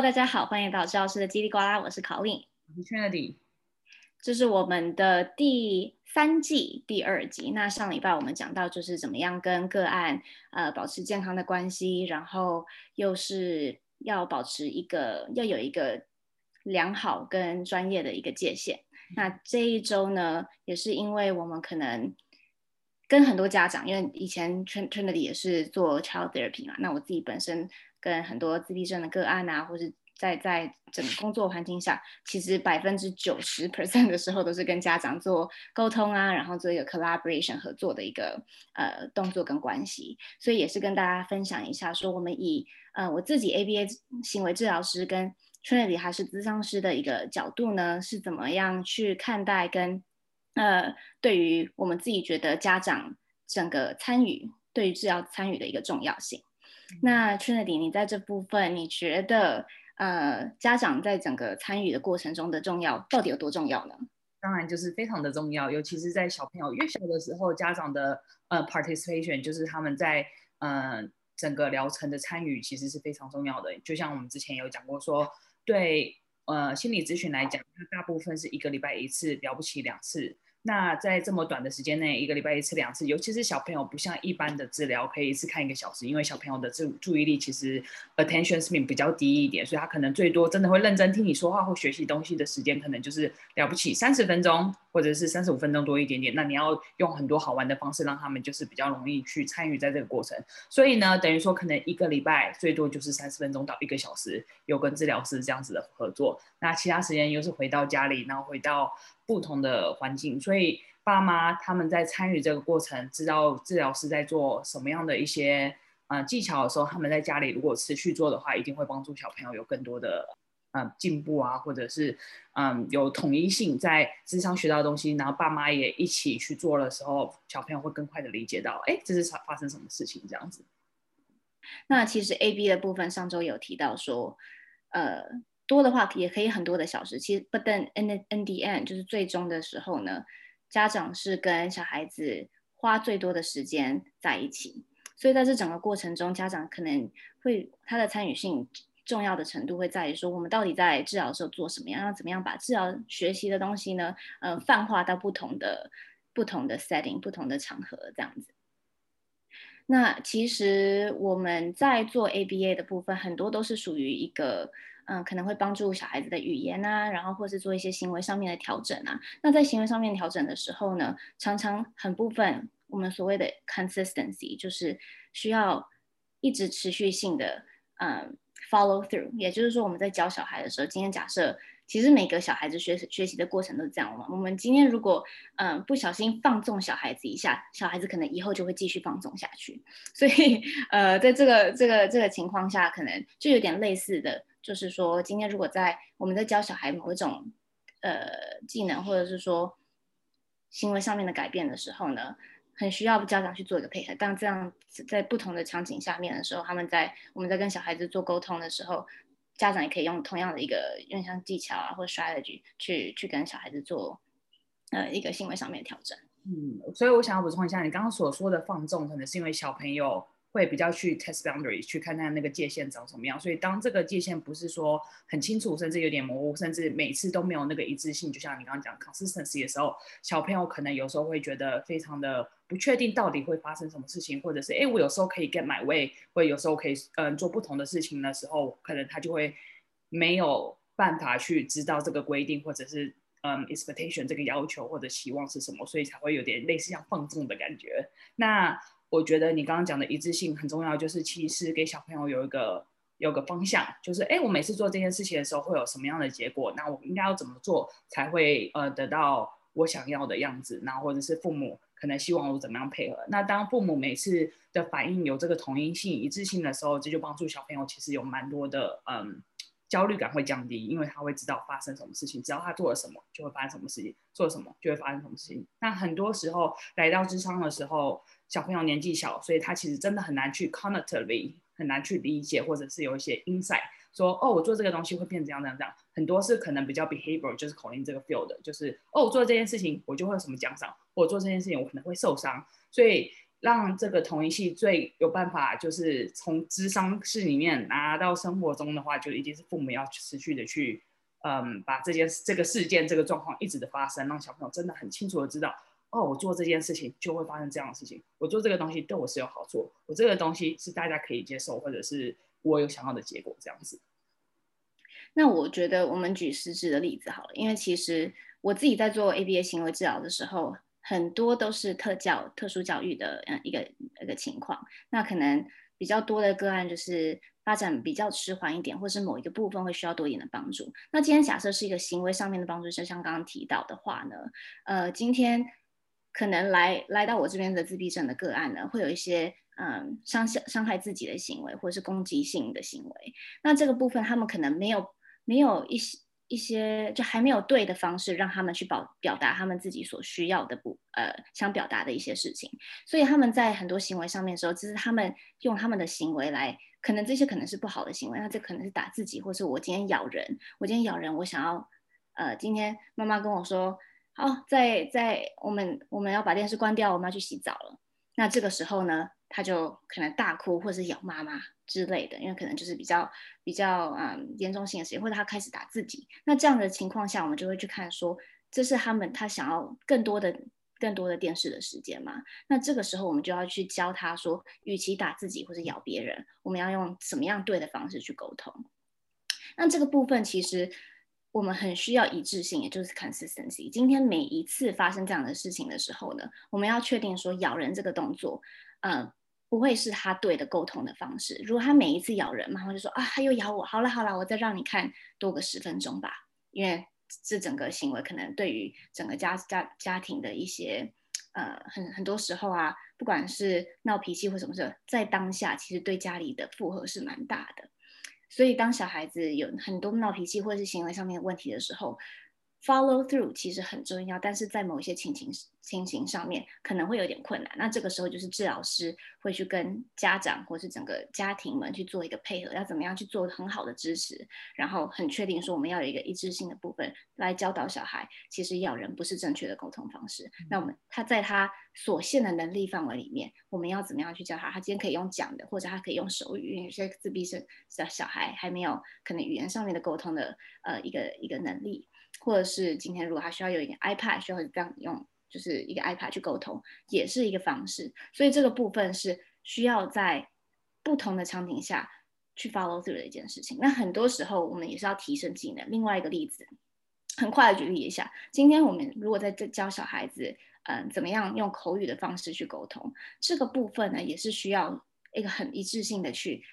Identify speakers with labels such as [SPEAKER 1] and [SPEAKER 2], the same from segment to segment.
[SPEAKER 1] Hello，大家好，欢迎来到赵老师的叽里呱啦，我是 Colleen，
[SPEAKER 2] 我是 Trinity，
[SPEAKER 1] 这是我们的第三季第二集。那上礼拜我们讲到就是怎么样跟个案呃保持健康的关系，然后又是要保持一个要有一个良好跟专业的一个界限。那这一周呢，也是因为我们可能跟很多家长，因为以前 Trinity 也是做 child therapy 嘛，那我自己本身。跟很多自闭症的个案啊，或是在在整个工作环境下，其实百分之九十 percent 的时候都是跟家长做沟通啊，然后做一个 collaboration 合作的一个呃动作跟关系，所以也是跟大家分享一下，说我们以呃我自己 ABA 行为治疗师跟 Trinity 还是咨商师的一个角度呢，是怎么样去看待跟呃对于我们自己觉得家长整个参与对于治疗参与的一个重要性。那 Trinity，你在这部分，你觉得呃，家长在整个参与的过程中的重要到底有多重要呢？
[SPEAKER 2] 当然就是非常的重要，尤其是在小朋友越小的时候，家长的呃 participation，就是他们在呃整个疗程的参与，其实是非常重要的。就像我们之前有讲过说，对呃心理咨询来讲，它大部分是一个礼拜一次，了不起两次。那在这么短的时间内，一个礼拜一次两次，尤其是小朋友不像一般的治疗可以一次看一个小时，因为小朋友的注注意力其实 attention span 比较低一点，所以他可能最多真的会认真听你说话或学习东西的时间，可能就是了不起三十分钟或者是三十五分钟多一点点。那你要用很多好玩的方式让他们就是比较容易去参与在这个过程。所以呢，等于说可能一个礼拜最多就是三十分钟到一个小时有跟治疗师这样子的合作，那其他时间又是回到家里，然后回到。不同的环境，所以爸妈他们在参与这个过程，知道治疗师在做什么样的一些呃技巧的时候，他们在家里如果持续做的话，一定会帮助小朋友有更多的呃进步啊，或者是嗯有统一性，在智商学到的东西，然后爸妈也一起去做的时候，小朋友会更快的理解到，哎，这是发生什么事情这样子。
[SPEAKER 1] 那其实 AB 的部分上周有提到说，呃。多的话也可以很多的小时，其实 but then in the, in the end 就是最终的时候呢，家长是跟小孩子花最多的时间在一起，所以在这整个过程中，家长可能会他的参与性重要的程度会在于说，我们到底在治疗的时候做什么样，要怎么样把治疗学习的东西呢，呃，泛化到不同的不同的 setting、不同的场合这样子。那其实我们在做 ABA 的部分，很多都是属于一个。嗯，可能会帮助小孩子的语言啊，然后或是做一些行为上面的调整啊。那在行为上面调整的时候呢，常常很部分我们所谓的 consistency 就是需要一直持续性的嗯 follow through。也就是说，我们在教小孩的时候，今天假设其实每个小孩子学学习的过程都是这样嘛。我们今天如果嗯不小心放纵小孩子一下，小孩子可能以后就会继续放纵下去。所以呃，在这个这个这个情况下，可能就有点类似的。就是说，今天如果在我们在教小孩某一种呃技能，或者是说行为上面的改变的时候呢，很需要家长去做一个配合。当这样在不同的场景下面的时候，他们在我们在跟小孩子做沟通的时候，家长也可以用同样的一个用像技巧啊或者 strategy 去去跟小孩子做呃一个行为上面的调整。
[SPEAKER 2] 嗯，所以我想要补充一下，你刚刚所说的放纵，可能是因为小朋友。会比较去 test boundaries 去看看那个界限长什么样，所以当这个界限不是说很清楚，甚至有点模糊，甚至每次都没有那个一致性，就像你刚刚讲 consistency 的时候，小朋友可能有时候会觉得非常的不确定到底会发生什么事情，或者是哎，我有时候可以 get my way，或有时候可以嗯做不同的事情的时候，可能他就会没有办法去知道这个规定，或者是嗯 expectation 这个要求或者期望是什么，所以才会有点类似像放纵的感觉。那我觉得你刚刚讲的一致性很重要，就是其实给小朋友有一个有个方向，就是哎，我每次做这件事情的时候会有什么样的结果？那我应该要怎么做才会呃得到我想要的样子？然后或者是父母可能希望我怎么样配合？那当父母每次的反应有这个统一性、一致性的时候，这就帮助小朋友其实有蛮多的嗯焦虑感会降低，因为他会知道发生什么事情，只要他做了什么就会发生什么事情，做了什么就会发生什么事情。那很多时候来到智商的时候。小朋友年纪小，所以他其实真的很难去 cognitively 很难去理解，或者是有一些 insight，说哦，我做这个东西会变怎样怎样怎样。很多是可能比较 behavior，就是 Colleen 这个 field，就是哦，我做这件事情我就会有什么奖赏，或者做这件事情我可能会受伤。所以让这个同一系最有办法，就是从咨商室里面拿到生活中的话，就一定是父母要持续的去，嗯，把这件这个事件这个状况一直的发生，让小朋友真的很清楚的知道，哦，我做这件事情就会发生这样的事情，我做这个东西对我是有好处，我这个东西是大家可以接受，或者是我有想要的结果这样子。
[SPEAKER 1] 那我觉得我们举实质的例子好了，因为其实我自己在做 ABA 行为治疗的时候。很多都是特教、特殊教育的嗯一个一个情况，那可能比较多的个案就是发展比较迟缓一点，或是某一个部分会需要多一点的帮助。那今天假设是一个行为上面的帮助，就像刚刚提到的话呢，呃，今天可能来来到我这边的自闭症的个案呢，会有一些嗯伤伤伤害自己的行为，或者是攻击性的行为。那这个部分他们可能没有没有一些。一些就还没有对的方式，让他们去表表达他们自己所需要的不呃想表达的一些事情，所以他们在很多行为上面的时候，就是他们用他们的行为来，可能这些可能是不好的行为，那这可能是打自己，或是我今天咬人，我今天咬人，我想要呃今天妈妈跟我说，好，在在我们我们要把电视关掉，我们要去洗澡了，那这个时候呢，他就可能大哭或是咬妈妈。之类的，因为可能就是比较比较嗯严重性的事情，或者他开始打自己，那这样的情况下，我们就会去看说，这是他们他想要更多的更多的电视的时间嘛？那这个时候我们就要去教他说，与其打自己或者咬别人，我们要用什么样对的方式去沟通。那这个部分其实我们很需要一致性，也就是 consistency。今天每一次发生这样的事情的时候呢，我们要确定说咬人这个动作，嗯。不会是他对的沟通的方式。如果他每一次咬人，妈妈就说啊，他又咬我，好了好了，我再让你看多个十分钟吧。因为这整个行为可能对于整个家家家庭的一些呃很很多时候啊，不管是闹脾气或什么事，在当下其实对家里的负荷是蛮大的。所以当小孩子有很多闹脾气或者是行为上面的问题的时候，Follow through 其实很重要，但是在某一些情形情形上面可能会有点困难。那这个时候就是治疗师会去跟家长或是整个家庭们去做一个配合，要怎么样去做很好的支持，然后很确定说我们要有一个一致性的部分来教导小孩，其实咬人不是正确的沟通方式。嗯、那我们他在他所限的能力范围里面，我们要怎么样去教他？他今天可以用讲的，或者他可以用手语，因为有些自闭症小小孩还没有可能语言上面的沟通的呃一个一个能力。或者是今天如果他需要有一点 iPad，需要这样用，就是一个 iPad 去沟通，也是一个方式。所以这个部分是需要在不同的场景下去 follow through 的一件事情。那很多时候我们也是要提升技能。另外一个例子，很快的举例一下，今天我们如果在教小孩子，嗯，怎么样用口语的方式去沟通，这个部分呢，也是需要一个很一致性的去，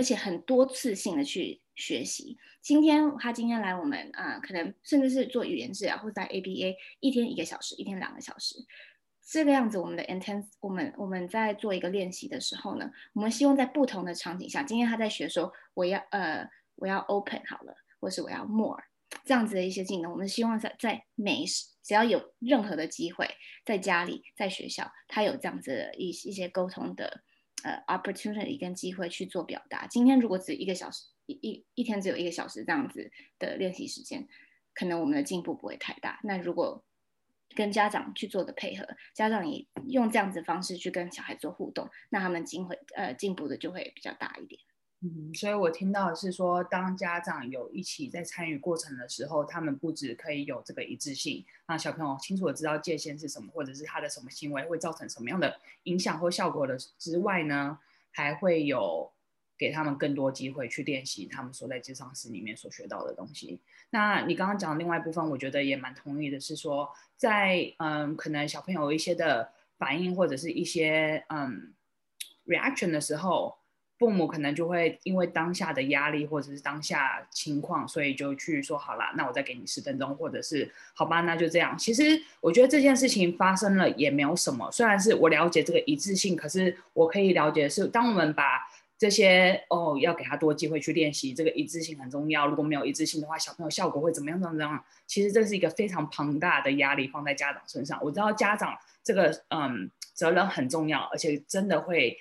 [SPEAKER 1] 而且很多次性的去。学习。今天他今天来我们啊、可能甚至是做语言治疗，或者在 ABA 一天一个小时，一天两个小时，这个样子。我们的 intense，我们我们在做一个练习的时候呢，我们希望在不同的场景下，今天他在学说我要呃我要 open 好了，或是我要 more 这样子的一些技能，我们希望在在每只要有任何的机会，在家里在学校，他有这样子的一一些沟通的呃 opportunity 跟机会去做表达。今天如果只一个小时。一一一天只有一个小时这样子的练习时间，可能我们的进步不会太大。那如果跟家长去做的配合，家长也用这样子方式去跟小孩做互动，那他们进会呃进步的就会比较大一点。
[SPEAKER 2] 嗯，所以我听到是说，当家长有一起在参与过程的时候，他们不止可以有这个一致性，让小朋友清楚的知道界限是什么，或者是他的什么行为会造成什么样的影响或效果的之外呢，还会有。给他们更多机会去练习他们所在咨商室里面所学到的东西。那你刚刚讲的另外一部分，我觉得也蛮同意的，是说在嗯，可能小朋友一些的反应或者是一些嗯 reaction 的时候，父母可能就会因为当下的压力或者是当下情况，所以就去说好啦，那我再给你十分钟，或者是好吧，那就这样。其实我觉得这件事情发生了也没有什么，虽然是我了解这个一致性，可是我可以了解是，当我们把这些哦，要给他多机会去练习，这个一致性很重要。如果没有一致性的话，小朋友效果会怎么样？怎么样？其实这是一个非常庞大的压力放在家长身上。我知道家长这个嗯责任很重要，而且真的会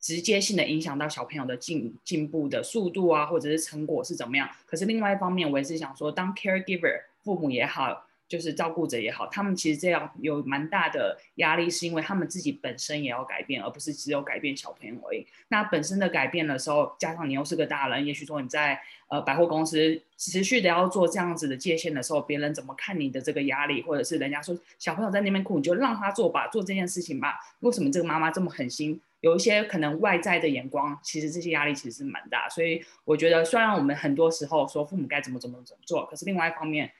[SPEAKER 2] 直接性的影响到小朋友的进进步的速度啊，或者是成果是怎么样。可是另外一方面，我也是想说，当 caregiver 父母也好，就是照顾者也好，他们其实这样有蛮大的压力，是因为他们自己本身也要改变，而不是只有改变小朋友而已。那本身的改变的时候，加上你又是个大人，也许说你在呃百货公司持续的要做这样子的界限的时候，别人怎么看你的这个压力，或者是人家说小朋友在那边哭，你就让他做吧，做这件事情吧。为什么这个妈妈这么狠心？有一些可能外在的眼光，其实这些压力其实是蛮大。所以我觉得，虽然我们很多时候说父母该怎么怎么怎么做，可是另外一方面。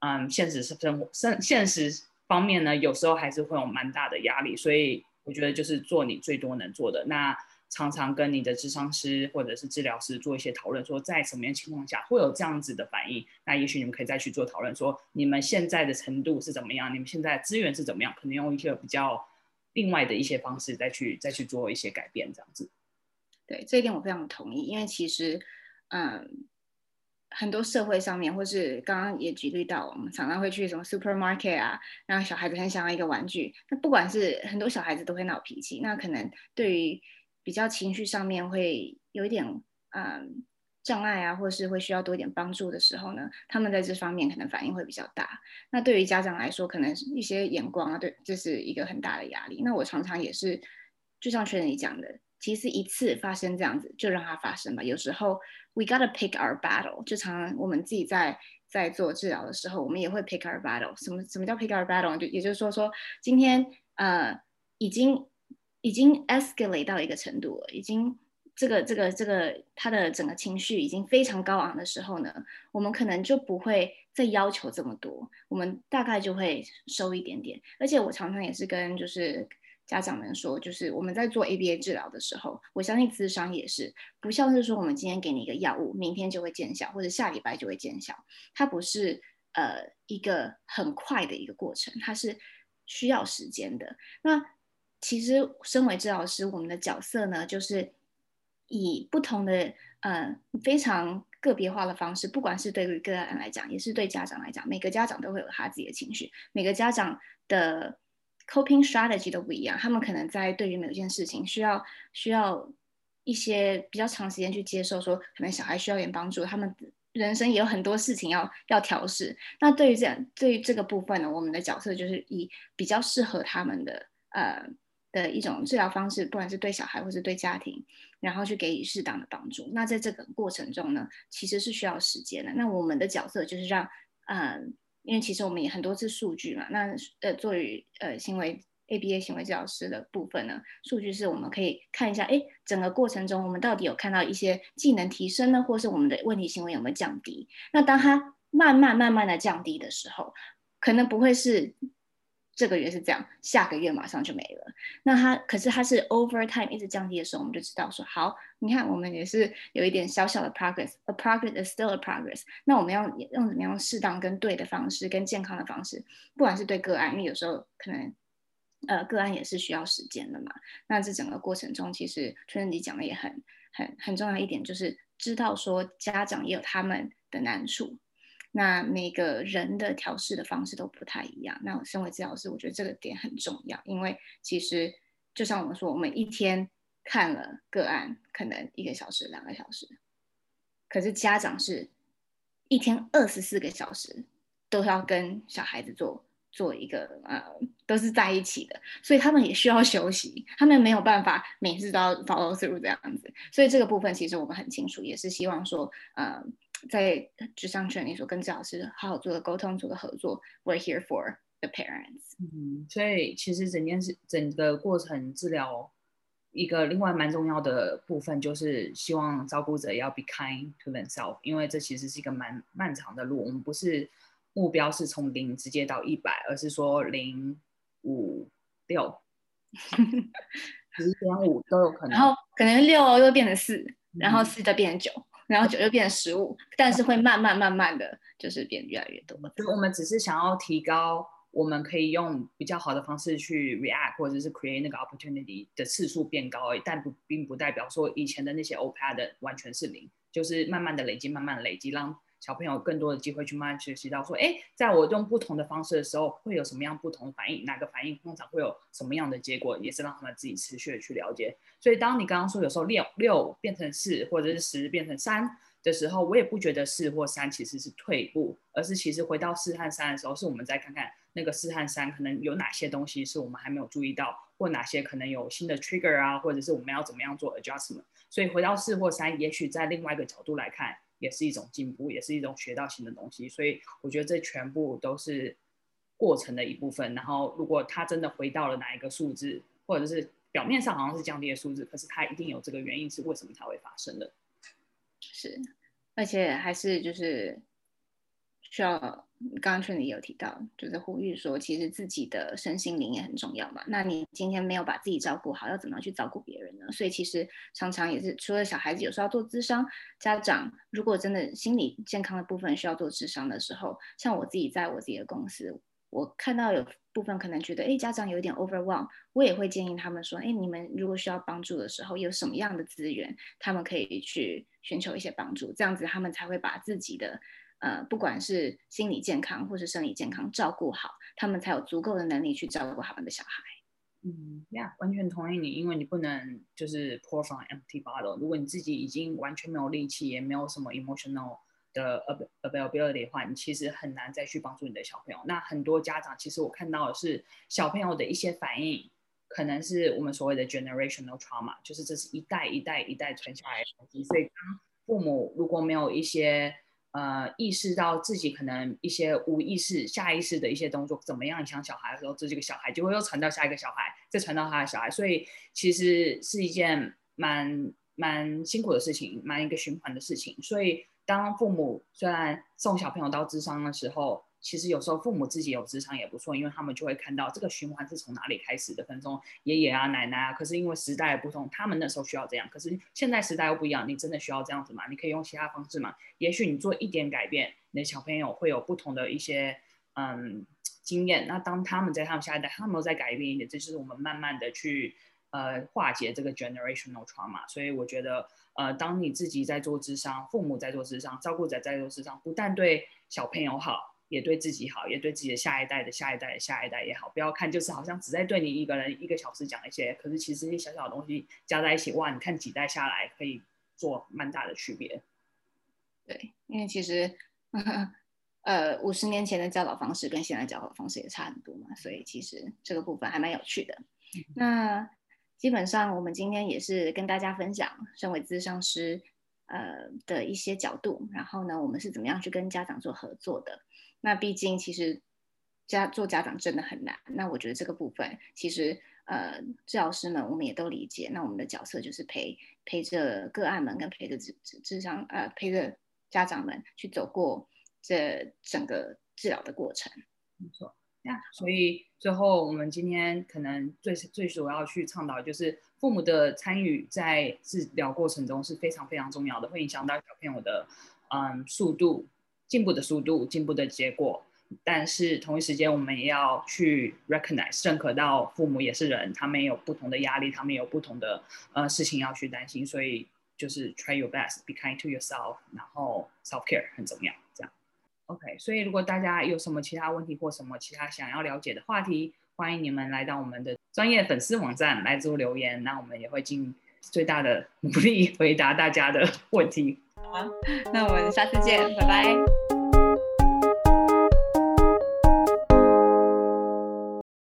[SPEAKER 2] 嗯，现实生活现现实方面呢，有时候还是会有蛮大的压力，所以我觉得就是做你最多能做的。那常常跟你的智商师或者是治疗师做一些讨论，说在什么样情况下会有这样子的反应，那也许你们可以再去做讨论，说你们现在的程度是怎么样，你们现在资源是怎么样，可能用一些比较另外的一些方式再去再去做一些改变，这样子。
[SPEAKER 1] 对，这一点我非常同意，因为其实，嗯。很多社会上面，或是刚刚也举例到，我们常常会去什么 supermarket 啊，让小孩子很想要一个玩具。那不管是很多小孩子都会闹脾气，那可能对于比较情绪上面会有一点嗯障碍啊，或是会需要多一点帮助的时候呢，他们在这方面可能反应会比较大。那对于家长来说，可能一些眼光啊，对，这是一个很大的压力。那我常常也是，就像确实你讲的。其实一次发生这样子，就让它发生吧。有时候 we gotta pick our battle，就常常我们自己在在做治疗的时候，我们也会 pick our battle。什么什么叫 pick our battle？就也就是说说今天呃已经已经 escalate 到一个程度了，已经这个这个这个他的整个情绪已经非常高昂的时候呢，我们可能就不会再要求这么多，我们大概就会收一点点。而且我常常也是跟就是。家长们说，就是我们在做 ABA 治疗的时候，我相信咨商也是不像是说我们今天给你一个药物，明天就会见效，或者下礼拜就会见效。它不是呃一个很快的一个过程，它是需要时间的。那其实身为治疗师，我们的角色呢，就是以不同的呃非常个别化的方式，不管是对于个案来讲，也是对家长来讲，每个家长都会有他自己的情绪，每个家长的。Coping strategy 都不一样，他们可能在对于某件事情需要需要一些比较长时间去接受，说可能小孩需要点帮助，他们人生也有很多事情要要调试。那对于这样对于这个部分呢，我们的角色就是以比较适合他们的呃的一种治疗方式，不管是对小孩或是对家庭，然后去给予适当的帮助。那在这个过程中呢，其实是需要时间的。那我们的角色就是让嗯。呃因为其实我们也很多次数据嘛，那呃，作为呃行为 ABA 行为治疗师的部分呢，数据是我们可以看一下，哎，整个过程中我们到底有看到一些技能提升呢，或是我们的问题行为有没有降低？那当它慢慢慢慢的降低的时候，可能不会是。这个月是这样，下个月马上就没了。那它可是它是 over time 一直降低的时候，我们就知道说，好，你看我们也是有一点小小的 progress，a progress is still a progress。那我们要用怎么样适当跟对的方式，跟健康的方式，不管是对个案，因为有时候可能呃个案也是需要时间的嘛。那这整个过程中，其实春你讲的也很很很重要一点，就是知道说家长也有他们的难处。那每个人的调试的方式都不太一样。那我身为治疗师，我觉得这个点很重要，因为其实就像我们说，我们一天看了个案，可能一个小时、两个小时，可是家长是一天二十四个小时都要跟小孩子做做一个呃，都是在一起的，所以他们也需要休息，他们没有办法每次都要 follow through 这样子。所以这个部分其实我们很清楚，也是希望说，呃。在智商权利所跟治疗师好好做个沟通，做个合作。We're here for the parents。
[SPEAKER 2] 嗯，所以其实整件事、整个过程治疗一个另外蛮重要的部分，就是希望照顾者要 be kind to themselves，因为这其实是一个蛮漫长的路。我们不是目标是从零直接到一百，而是说零五六，零点五都有可能。
[SPEAKER 1] 然后可能六又变成四，然后四再变成九。嗯然后酒就变成十五，但是会慢慢慢慢的就是变越来越多。
[SPEAKER 2] 就我们只是想要提高，我们可以用比较好的方式去 react，或者是 create 那个 opportunity 的次数变高而已，但不并不代表说以前的那些 OPAD 完全是零，就是慢慢的累积，慢慢的累积，让。小朋友更多的机会去慢慢学习到说，哎，在我用不同的方式的时候，会有什么样不同的反应？哪个反应通常会有什么样的结果？也是让他们自己持续的去了解。所以，当你刚刚说有时候六六变成四，或者是十变成三，的时候，我也不觉得四或三其实是退步，而是其实回到四和三的时候，是我们再看看那个四和三可能有哪些东西是我们还没有注意到，或哪些可能有新的 trigger 啊，或者是我们要怎么样做 adjustment。所以回到四或三，也许在另外一个角度来看，也是一种进步，也是一种学到新的东西。所以我觉得这全部都是过程的一部分。然后如果他真的回到了哪一个数字，或者是表面上好像是降低的数字，可是他一定有这个原因，是为什么才会发生的。
[SPEAKER 1] 是，而且还是就是需要，刚刚群里有提到，就是呼吁说，其实自己的身心灵也很重要嘛。那你今天没有把自己照顾好，要怎么样去照顾别人呢？所以其实常常也是，除了小孩子有时候要做智商，家长如果真的心理健康的部分需要做智商的时候，像我自己在我自己的公司。我看到有部分可能觉得，哎，家长有点 overwhelm，我也会建议他们说，哎，你们如果需要帮助的时候，有什么样的资源，他们可以去寻求一些帮助，这样子他们才会把自己的，呃，不管是心理健康或是生理健康照顾好，他们才有足够的能力去照顾他们的小孩。
[SPEAKER 2] 嗯，呀，完全同意你，因为你不能就是 pour from empty bottle，如果你自己已经完全没有力气，也没有什么 emotional。的 availability 的话，你其实很难再去帮助你的小朋友。那很多家长其实我看到的是小朋友的一些反应，可能是我们所谓的 generational trauma，就是这是一代一代一代传下来的东西。所以当父母如果没有一些呃意识到自己可能一些无意识、下意识的一些动作怎么样影响小孩的时候，这几个小孩就会又传到下一个小孩，再传到他的小孩。所以其实是一件蛮蛮辛苦的事情，蛮一个循环的事情。所以。当父母虽然送小朋友到智商的时候，其实有时候父母自己有咨商也不错，因为他们就会看到这个循环是从哪里开始的，可能从爷爷啊、奶奶啊。可是因为时代不同，他们那时候需要这样，可是现在时代又不一样，你真的需要这样子吗？你可以用其他方式吗？也许你做一点改变，你的小朋友会有不同的一些嗯经验。那当他们在他们下一代，他们有在改变一点，这就是我们慢慢的去呃化解这个 generational trauma。所以我觉得。呃，当你自己在做智商，父母在做智商，照顾者在做智商，不但对小朋友好，也对自己好，也对自己的下一代的下一代的下一代也好。不要看就是好像只在对你一个人一个小时讲一些，可是其实一些小小的东西加在一起，哇，你看几代下来可以做蛮大的区别。
[SPEAKER 1] 对，因为其实，呃，五十年前的教导方式跟现在教导方式也差很多嘛，所以其实这个部分还蛮有趣的。嗯、那。基本上，我们今天也是跟大家分享身为咨商师，呃的一些角度。然后呢，我们是怎么样去跟家长做合作的？那毕竟，其实家做家长真的很难。那我觉得这个部分，其实呃，治疗师们我们也都理解。那我们的角色就是陪陪着个案们，跟陪着智智商呃陪着家长们去走过这整个治疗的过程。
[SPEAKER 2] 没错。所以最后，我们今天可能最最主要去倡导，就是父母的参与在治疗过程中是非常非常重要的，会影响到小朋友的嗯速度、进步的速度、进步的结果。但是同一时间，我们也要去 recognize 认可到父母也是人，他们有不同的压力，他们有不同的呃事情要去担心。所以就是 try your best，be kind to yourself，然后 self care 很重要。这样 OK，所以如果大家有什么其他问题或什么其他想要了解的话题，欢迎你们来到我们的专业粉丝网站来做留言，那我们也会尽最大的努力回答大家的 问题。
[SPEAKER 1] 好，那我们下次见，拜拜。